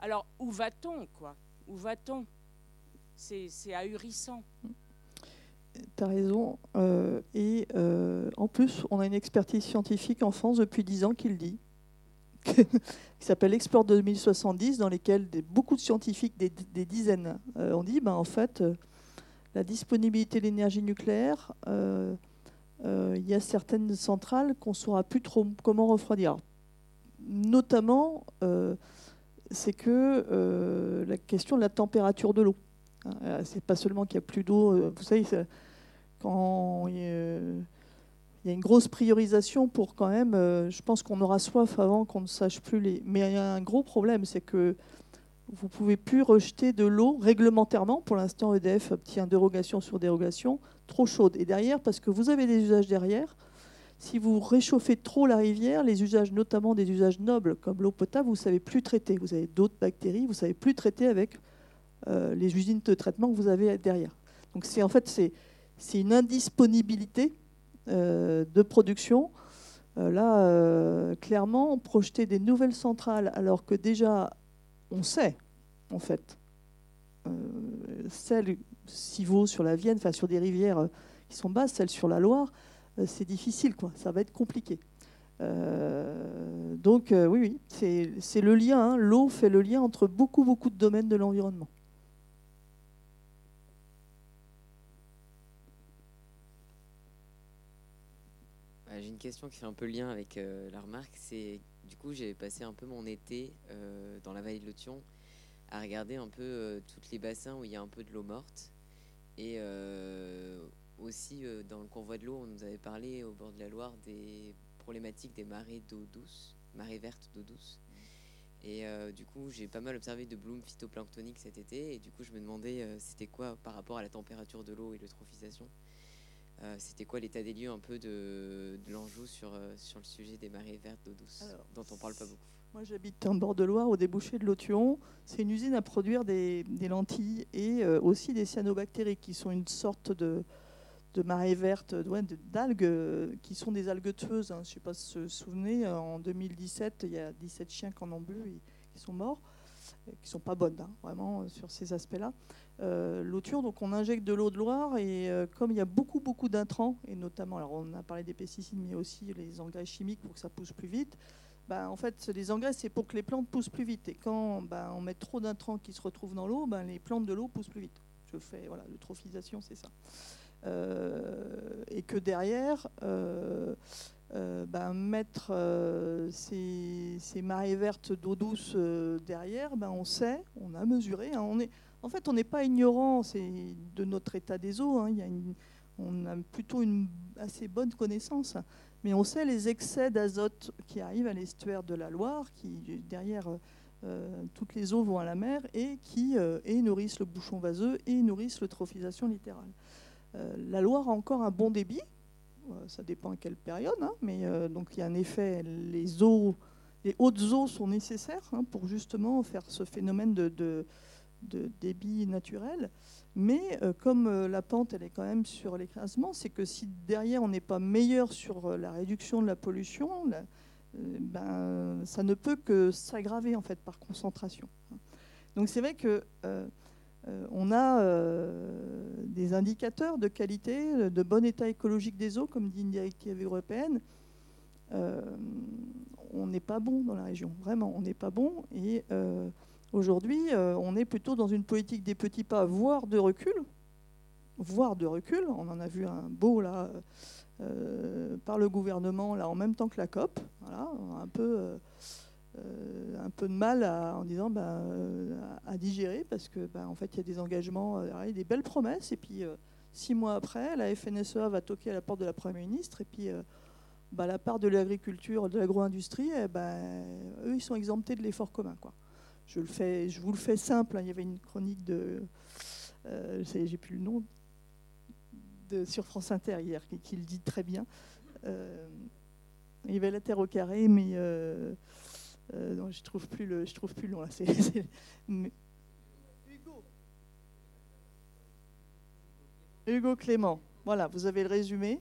Alors, où va-t-on, quoi? Où va-t-on? C'est ahurissant. Tu as raison. Euh, et euh, en plus, on a une expertise scientifique en France depuis 10 ans qui le dit, qui s'appelle Export 2070, dans lesquels beaucoup de scientifiques, des, dizaines, euh, ont dit, ben, en fait, la disponibilité de l'énergie nucléaire, il y a certaines centrales qu'on ne saura plus trop comment refroidir. notamment, c'est que la question de la température de l'eau. Hein, c'est pas seulement qu'il n'y a plus d'eau. Vous savez, quand il y a une grosse priorisation pour quand même, euh, je pense qu'on aura soif avant qu'on ne sache plus les. Mais il y a un gros problème, c'est que vous pouvez plus rejeter de l'eau réglementairement. Pour l'instant, EDF obtient dérogation sur dérogation, trop chaude. Et derrière, parce que vous avez des usages derrière, si vous réchauffez trop la rivière, les usages, notamment des usages nobles comme l'eau potable, vous ne savez plus traiter. Vous avez d'autres bactéries, vous ne savez plus traiter avec euh, les usines de traitement que vous avez derrière. Donc c'est en fait c'est c'est une indisponibilité euh, de production. Euh, là, euh, clairement, projeter des nouvelles centrales, alors que déjà, on sait, en fait, celle Civaux sur la Vienne, enfin sur des rivières qui sont basses, celle sur la Loire, c'est difficile. Ça va être compliqué. donc oui, oui, c'est le lien. Hein. L'eau fait le lien entre beaucoup, beaucoup de domaines de l'environnement. j'ai une question qui fait un peu lien avec euh, la remarque. C'est du coup, j'ai passé un peu mon été euh, dans la vallée de l'Othion à regarder un peu euh, tous les bassins où il y a un peu de l'eau morte. Et aussi, dans le convoi de l'eau, on nous avait parlé au bord de la Loire des problématiques des marées d'eau douce, marées vertes d'eau douce. Et du coup, j'ai pas mal observé de blooms phytoplanctoniques cet été. Et du coup, je me demandais c'était quoi par rapport à la température de l'eau et l'eutrophisation euh, c'était quoi l'état des lieux un peu de, l'Anjou sur, euh, sur le sujet des marées vertes d'eau douce, dont on parle pas beaucoup Moi j'habite en bord de Loire, au débouché de l'Othion. C'est une usine à produire des, lentilles et euh, aussi des cyanobactéries, qui sont une sorte de, de marée verte, d'algues, qui sont des algues tueuses. Hein. Je ne sais pas si vous vous souvenez, en 2017, il y a 17 chiens qui en ont bu, et, qui sont morts qui sont pas bonnes, hein, vraiment, sur ces aspects-là. Euh, l'eau donc on injecte de l'eau de Loire et euh, comme il y a beaucoup beaucoup d'intrants et notamment, alors on a parlé des pesticides mais aussi les engrais chimiques pour que ça pousse plus vite. Ben, en fait, les engrais c'est pour que les plantes poussent plus vite et quand ben, on met trop d'intrants qui se retrouvent dans l'eau, ben, les plantes de l'eau poussent plus vite. Je fais voilà, l'eutrophisation, c'est ça. Euh, et que derrière, ben, mettre ces, ces, marées vertes d'eau douce derrière, ben, on sait, on a mesuré, hein, en fait, on n'est pas ignorant de notre état des eaux. Hein. on a plutôt une assez bonne connaissance. Mais on sait les excès d'azote qui arrivent à l'estuaire de la Loire, qui derrière euh, toutes les eaux vont à la mer et qui euh, nourrissent le bouchon vaseux et nourrissent l'eutrophisation littérale. Euh, la Loire a encore un bon débit, ça dépend à quelle période, hein, mais donc il y a un effet, les eaux, les hautes eaux sont nécessaires hein, pour justement faire ce phénomène de débit naturel. Mais euh, comme euh, la pente, elle est quand même sur l'écrasement, c'est que si derrière on n'est pas meilleur sur euh, la réduction de la pollution, ben, ça ne peut que s'aggraver en fait par concentration. Donc c'est vrai que on a des indicateurs de qualité, de bon état écologique des eaux, comme dit une directive européenne. euh, on n'est pas bon dans la région. Vraiment, on n'est pas bon. Et euh, aujourd'hui, on est plutôt dans une politique des petits pas, voire de recul. Voire de recul. On en a vu un beau là par le gouvernement là en même temps que la COP. Voilà, un peu. Un peu de mal à, en disant ben, à, digérer parce que ben, en fait il y a des engagements, des belles promesses et puis Six mois après, la FNSEA va toquer à la porte de la Première ministre et puis euh, bah, la part de l'agriculture, de l'agro-industrie, eh ben, eux, ils sont exemptés de l'effort commun. Quoi. Je, le fais, je vous le fais simple. Hein. Il y avait une chronique de. Euh, j'ai plus le nom. De, sur France Inter hier, qui, le dit très bien. Euh, il y avait la Terre au carré, mais non, je trouve là. Hugo Clément. Voilà, vous avez le résumé.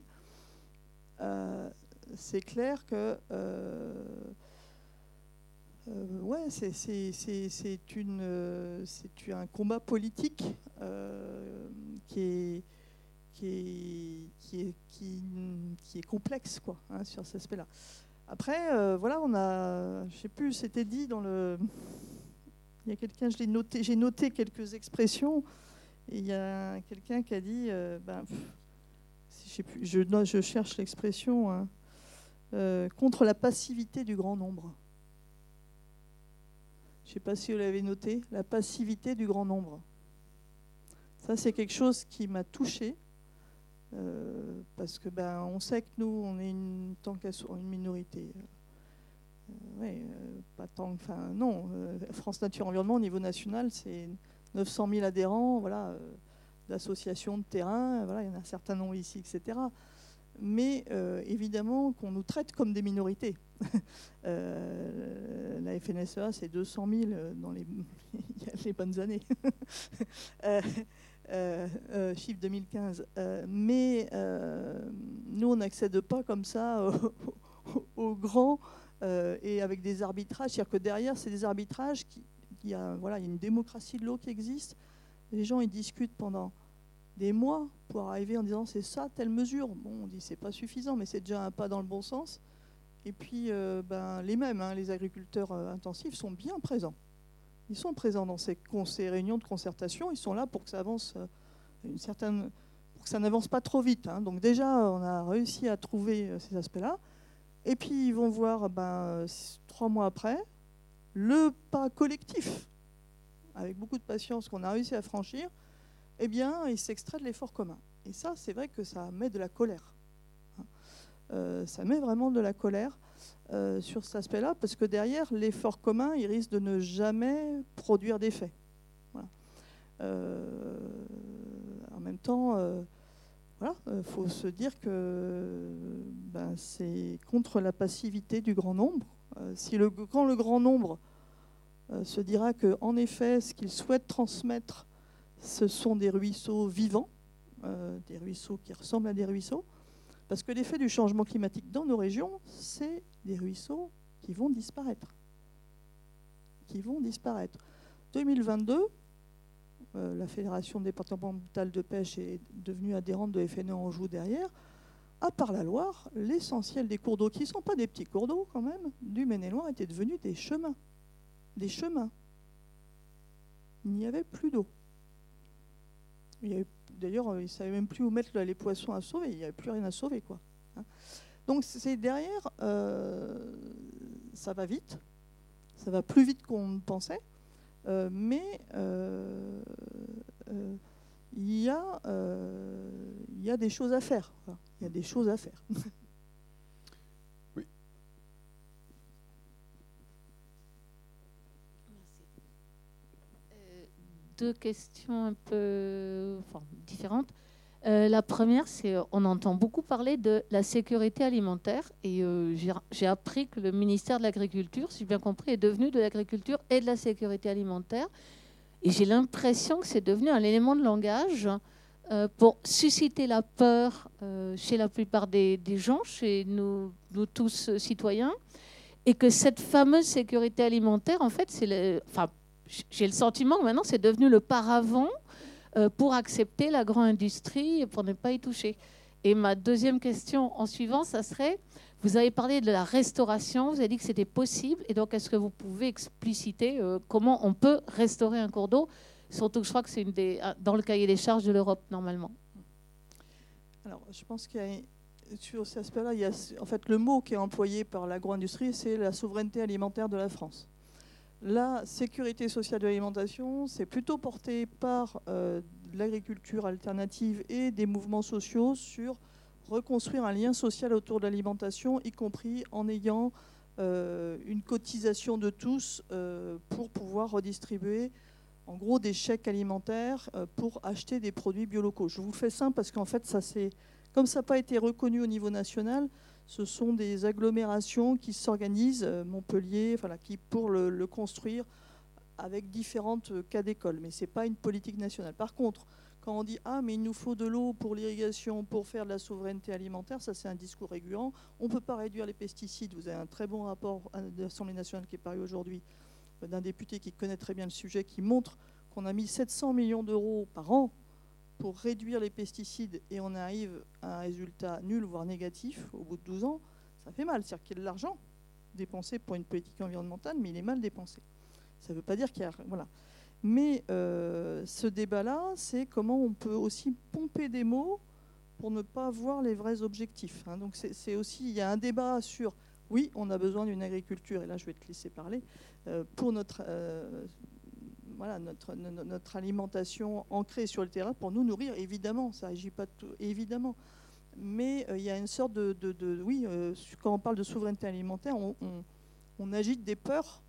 Euh, c'est clair que euh, euh, c'est un combat politique qui est complexe hein, sur cet aspect-là. Après, voilà, on a, je sais plus, c'était dit dans le, il y a quelqu'un, je l'ai noté, j'ai noté quelques expressions il y a quelqu'un qui a dit, euh, ben, je, je, je, cherche l'expression, hein, euh, contre la passivité du grand nombre. Je ne sais pas si vous l'avez noté, la passivité du grand nombre. Ça, c'est quelque chose qui m'a touché. Euh, parce que ben, on sait que nous, on est une, tant une minorité. oui, pas tant, enfin non. France Nature Environnement au niveau national, c'est 900 000 adhérents, voilà, euh, d'associations de terrain, voilà, il y en a un certain nombre ici, etc. Mais euh, évidemment qu'on nous traite comme des minorités. Euh, la FNSEA, c'est 200 000 dans les, les bonnes années. chiffre 2015. mais nous, on n'accède pas comme ça aux, grands et avec des arbitrages. C'est-à-dire que derrière, c'est des arbitrages qui, a, voilà, il y a une démocratie de l'eau qui existe. Les gens ils discutent pendant des mois pour arriver en disant c'est ça, telle mesure. Bon, on dit c'est pas suffisant, mais c'est déjà un pas dans le bon sens. Et puis, euh, ben, les mêmes, hein, les agriculteurs euh, intensifs sont bien présents. Ils sont présents dans ces, réunions de concertation. Ils sont là pour que ça avance euh, une certaine, pour que ça n'avance pas trop vite. Hein. Donc déjà, on a réussi à trouver ces aspects-là. Et puis ils vont voir, ben, trois mois après, le pas collectif, avec beaucoup de patience qu'on a réussi à franchir, eh bien, il s'extrait de l'effort commun. Et ça, c'est vrai que ça met de la colère. Hein. Euh, ça met vraiment de la colère euh, sur cet aspect-là, parce que derrière, l'effort commun, il risque de ne jamais produire d'effet. Euh, en même temps, il faut se dire que ben, c'est contre la passivité du grand nombre. si quand le grand nombre euh, se dira qu'en effet, ce qu'il souhaite transmettre, ce sont des ruisseaux vivants, euh, des ruisseaux qui ressemblent à des ruisseaux, parce que l'effet du changement climatique dans nos régions, c'est des ruisseaux qui vont disparaître. Qui vont disparaître. 2022, euh, la Fédération départementale de pêche est devenue adhérente de FNE Anjou derrière. À part la Loire, l'essentiel des cours d'eau, qui ne sont pas des petets cours d'eau quand même, du Maine-et-Loire, étaient devenus des chemins des chemins. Il n'y avait plus d'eau. D'ailleurs, euh, ils ne savaient même plus où mettre les poissons à sauver. Il n'y avait plus rien à sauver. Hein. Donc c'est derrière, euh, ça va vite. Ça va plus vite qu'on ne pensait. Euh, mais il y, il y a des choses à faire. Il y a des choses à faire. deux questions un peu différentes. Euh, la première, c'est on entend beaucoup parler de la sécurité alimentaire et euh, j'ai appris que le ministère de l'Agriculture, si j'ai bien compris, est devenu de l'agriculture et de la sécurité alimentaire. Et j'ai l'impression que c'est devenu un élément de langage euh, pour susciter la peur chez la plupart des, gens, chez nous, nous tous citoyens, et que cette fameuse sécurité alimentaire, en fait, c'est enfin j'ai le sentiment que maintenant c'est devenu le paravent euh, pour accepter l'agro-industrie et pour ne pas y toucher. Et ma deuxième question en suivant, ça serait Vous avez parlé de la restauration, vous avez dit que c'était possible. Et donc, est-ce que vous pouvez expliciter euh, comment on peut restaurer un cours d'eau? Surtout que je crois que c'est une des, dans le cahier des charges de l'Europe, normalement. Alors, je pense qu'il y a sur cet aspect-là, il y a en fait le mot qui est employé par l'agro-industrie, c'est la souveraineté alimentaire de la France. La sécurité sociale de l'alimentation, c'est plutôt porté par euh, l'agriculture alternative et des mouvements sociaux sur reconstruire un lien social autour de l'alimentation, y compris en ayant euh, une cotisation de tous euh, pour pouvoir redistribuer en gros des chèques alimentaires pour acheter des produits biolocaux. Je vous fais simple parce qu'en fait, ça c'est comme ça n'a pas été reconnu au niveau national, ce sont des agglomérations qui s'organisent, euh, Montpellier, voilà, qui pour le, construire avec différentes euh, cas d'école. Mais ce n'est pas une politique nationale. Par contre, quand on dit Ah, mais il nous faut de l'eau pour l'irrigation, pour faire de la souveraineté alimentaire, ça c'est un discours régulier. On ne peut pas réduire les pesticides. Vous avez un très bon rapport de l'Assemblée nationale qui est paru aujourd'hui euh, d'un député qui connaît très bien le sujet, qui montre qu'on a mis 700 millions d'euros par an pour réduire les pesticides et on arrive à un résultat nul, voire négatif, au bout de 12 ans, ça fait mal. C'est-à-dire qu'il y a de l'argent dépensé pour une politique environnementale, mais il est mal dépensé. Ça ne veut pas dire qu'il y a... Voilà. Mais euh, ce débat-là, c'est comment on peut aussi pomper des mots pour ne pas voir les vrais objectifs. Hein. Donc c'est aussi, il y a un débat sur, oui, on a besoin d'une agriculture, et là je vais te laisser parler, euh, pour notre, euh, voilà, notre, notre alimentation ancrée sur le terrain pour nous nourrir, évidemment, ça n'agit pas tout, évidemment. Mais euh, il y a une sorte de... de, oui, euh, quand on parle de souveraineté alimentaire, on, on, agite des peurs.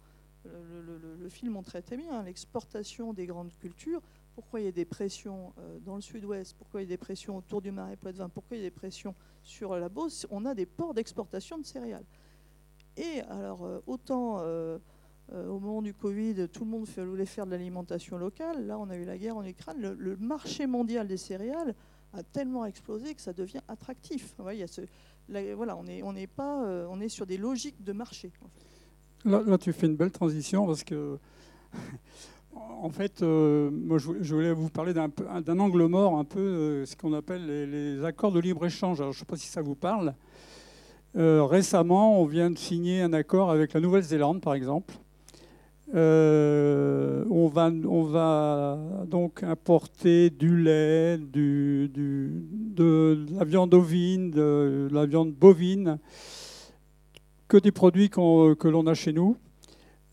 Le, film montrait très bien hein, l'exportation des grandes cultures. Pourquoi il y a des pressions euh, dans le sud-ouest? Pourquoi il y a des pressions autour du marais Poitevin? Pourquoi il y a des pressions sur la Beauce? On a des ports d'exportation de céréales. Et alors, autant au moment du Covid, tout le monde voulait faire de l'alimentation locale. Là, on a eu la guerre en Ukraine. Le, marché mondial des céréales a tellement explosé que ça devient attractif. voilà, on est, pas, euh, on est sur des logiques de marché. là, tu fais une belle transition parce que, en fait, euh, moi, je, voulais vous parler d'un angle mort, un peu ce qu'on appelle les, les, accords de libre échange. Alors, je ne sais pas si ça vous parle. récemment, on vient de signer un accord avec la Nouvelle-Zélande, par exemple euh, on, va, on va donc importer du lait, du, de la viande ovine, de la viande bovine, que des produits que l'on a chez nous.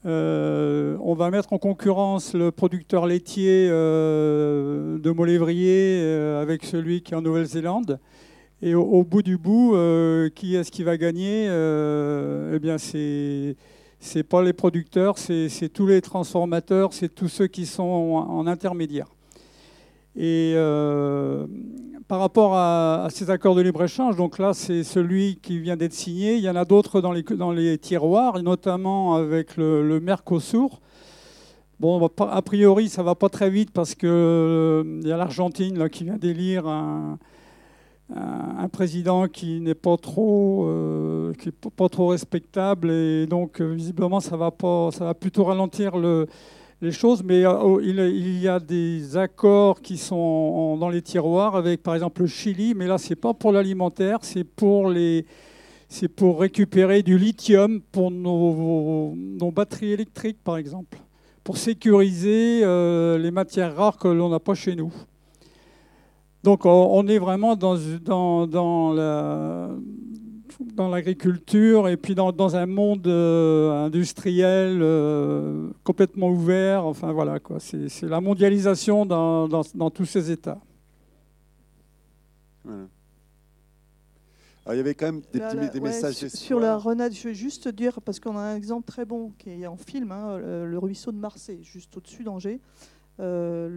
Euh, on va mettre en concurrence le producteur laitier euh, de Molévrier avec celui qui est en Nouvelle-Zélande. Et au, bout du bout, qui est-ce qui va gagner? Eh bien, c'est c'est pas les producteurs, c'est tous les transformateurs, c'est tous ceux qui sont en, intermédiaire. Et euh, par rapport à, ces accords de libre-échange, donc là, c'est celui qui vient d'être signé. Il y en a d'autres dans les, tiroirs, notamment avec le, Mercosur. Bon, a priori, ça va pas très vite parce qu'il euh, y a l'Argentine qui vient d'élire un, un président qui n'est pas trop, euh, qui pas trop respectable et donc euh, visiblement ça va pas, ça va plutôt ralentir le, les choses. Mais euh, oh, il, y a des accords qui sont dans les tiroirs avec par exemple le Chili, mais là c'est pas pour l'alimentaire, c'est pour les c'est pour récupérer du lithium pour nos batteries électriques, par exemple, pour sécuriser les matières rares que l'on n'a pas chez nous. Donc on est vraiment dans, dans, dans l'agriculture et puis dans, un monde euh, industriel euh, complètement ouvert. Enfin voilà, quoi. C'est, la mondialisation dans, tous ces états. Alors, il y avait quand même des, petits, messages. Sur, la Renade, je vais juste dire, parce qu'on a un exemple très bon qui est en film, hein, le, ruisseau de Marseille, juste au-dessus d'Angers. Euh,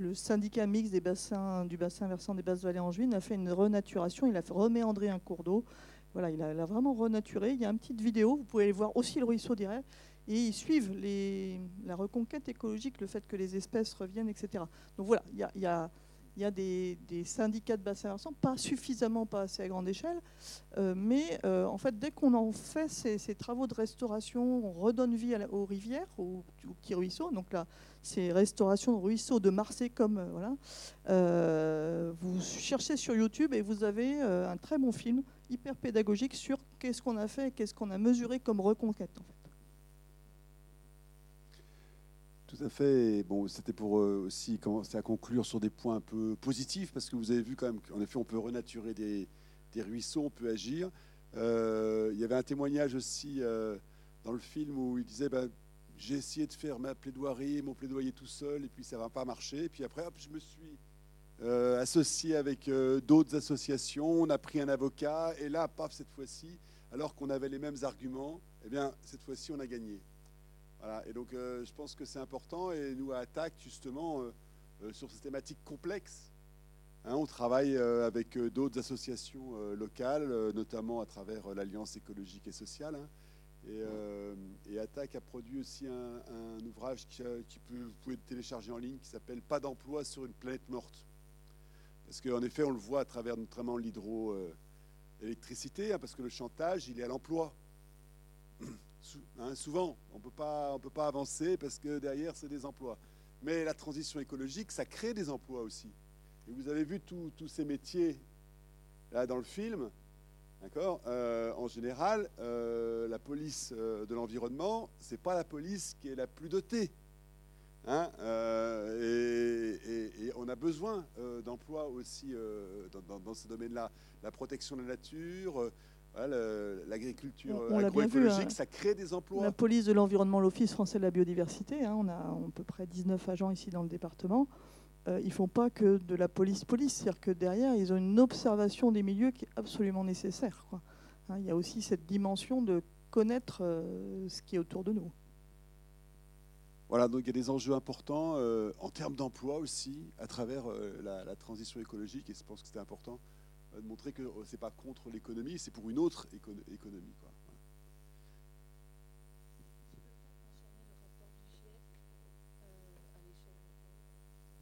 le, syndicat mixte des bassins, du bassin versant des basses vallées angevines a fait une renaturation. Il a fait reméandrer un cours d'eau. Voilà, il a, vraiment renaturé. Il y a une petite vidéo. Vous pouvez voir aussi le ruisseau direct. Et ils suivent la reconquête écologique, le fait que les espèces reviennent, etc. Donc voilà, il y a des, syndicats de bassins versants, pas suffisamment, pas assez à grande échelle, euh, mais euh, en fait, dès qu'on en fait ces, travaux de restauration, on redonne vie aux rivières, aux, petits ruisseaux. Donc là, c'est restauration de ruisseaux de Marseille, comme euh, voilà. vous cherchez sur YouTube et vous avez un très bon film. hyper pédagogique sur qu'est-ce qu'on a fait, qu'est-ce qu'on a mesuré comme reconquête. En fait. Tout à fait. Bon, c'était pour euh, aussi commencer à conclure sur des points un peu positifs, parce que vous avez vu quand même qu'en effet, on peut renaturer des, ruisseaux, on peut agir. Euh, il y avait un témoignage aussi euh, dans le film où il disait ben, j'ai essayé de faire ma plaidoirie, mon plaidoyer tout seul, et puis ça va pas marcher. Et puis après, je me suis associé avec d'autres associations, on a pris un avocat, et là, paf, cette fois-ci, alors qu'on avait les mêmes arguments, eh bien, cette fois-ci, on a gagné. Et donc, euh, je pense que c'est important. Et nous, à Attaque, justement, euh, euh, sur ces thématiques complexes, hein, on travaille avec d'autres associations locales, notamment à travers l'Alliance écologique et sociale. Hein. et, et, Attaque a produit aussi un, ouvrage qui, peut, vous pouvez télécharger en ligne qui s'appelle Pas d'emploi sur une planète morte. Parce qu'en effet, on le voit à travers notamment l'hydroélectricité, hein, parce que le chantage, il est à l'emploi. Hein, souvent, on ne peut pas avancer parce que derrière, c'est des emplois. Mais la transition écologique, ça crée des emplois aussi. Et vous avez vu tous ces métiers là dans le film. D'accord euh, En général, euh, la police euh, de l'environnement, c'est pas la police qui est la plus dotée. Hein et, on a besoin d'emplois aussi dans, dans, ce domaine-là. La protection de la nature, L'agriculture agroécologique, hein. ça crée des emplois. La police de l'environnement, l'Office français de la biodiversité, hein, on a à peu près 19 agents ici dans le département. Euh, ils ne font pas que de la police-police, c'est-à-dire que derrière, ils ont une observation des milieux qui est absolument nécessaire. Hein, il y a aussi cette dimension de connaître euh, ce qui est autour de nous. Voilà, donc il y a des enjeux importants euh, en termes d'emploi aussi, à travers la, la, transition écologique, et je pense que c'était important de montrer que euh, c'est pas contre l'économie, c'est pour une autre économie. Quoi.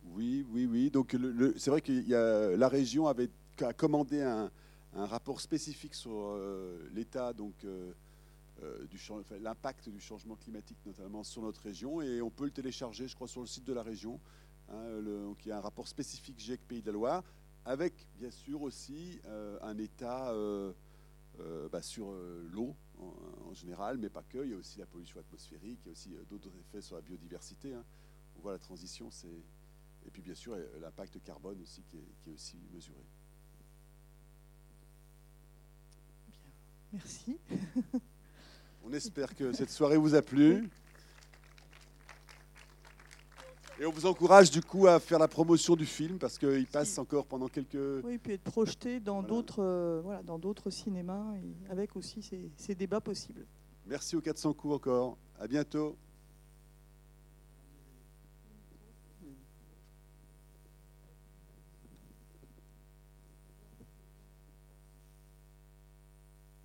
Oui, oui, oui. Donc c'est vrai que la région avait a commandé un, rapport spécifique sur euh, l'état donc l'impact du changement climatique notamment sur notre région et on peut le télécharger, je crois, sur le site de la région. Hein, donc il y a un rapport spécifique GIEC Pays de la Loire avec bien sûr aussi euh, un état euh, euh, bah, sur l'eau en, général, mais pas que. Il y a aussi la pollution atmosphérique, il y a aussi d'autres effets sur la biodiversité. Hein. On voit la transition, c'est et puis bien sûr l'impact carbone aussi qui est, aussi mesuré. Merci. On espère que cette soirée vous a plu. Et on vous encourage du coup à faire la promotion du film parce qu'il passe encore pendant quelques. Oui, puis être projeté dans d'autres euh, voilà, dans d'autres cinémas et avec aussi ces, ces débats possibles. Merci aux 400 coups encore. À bientôt.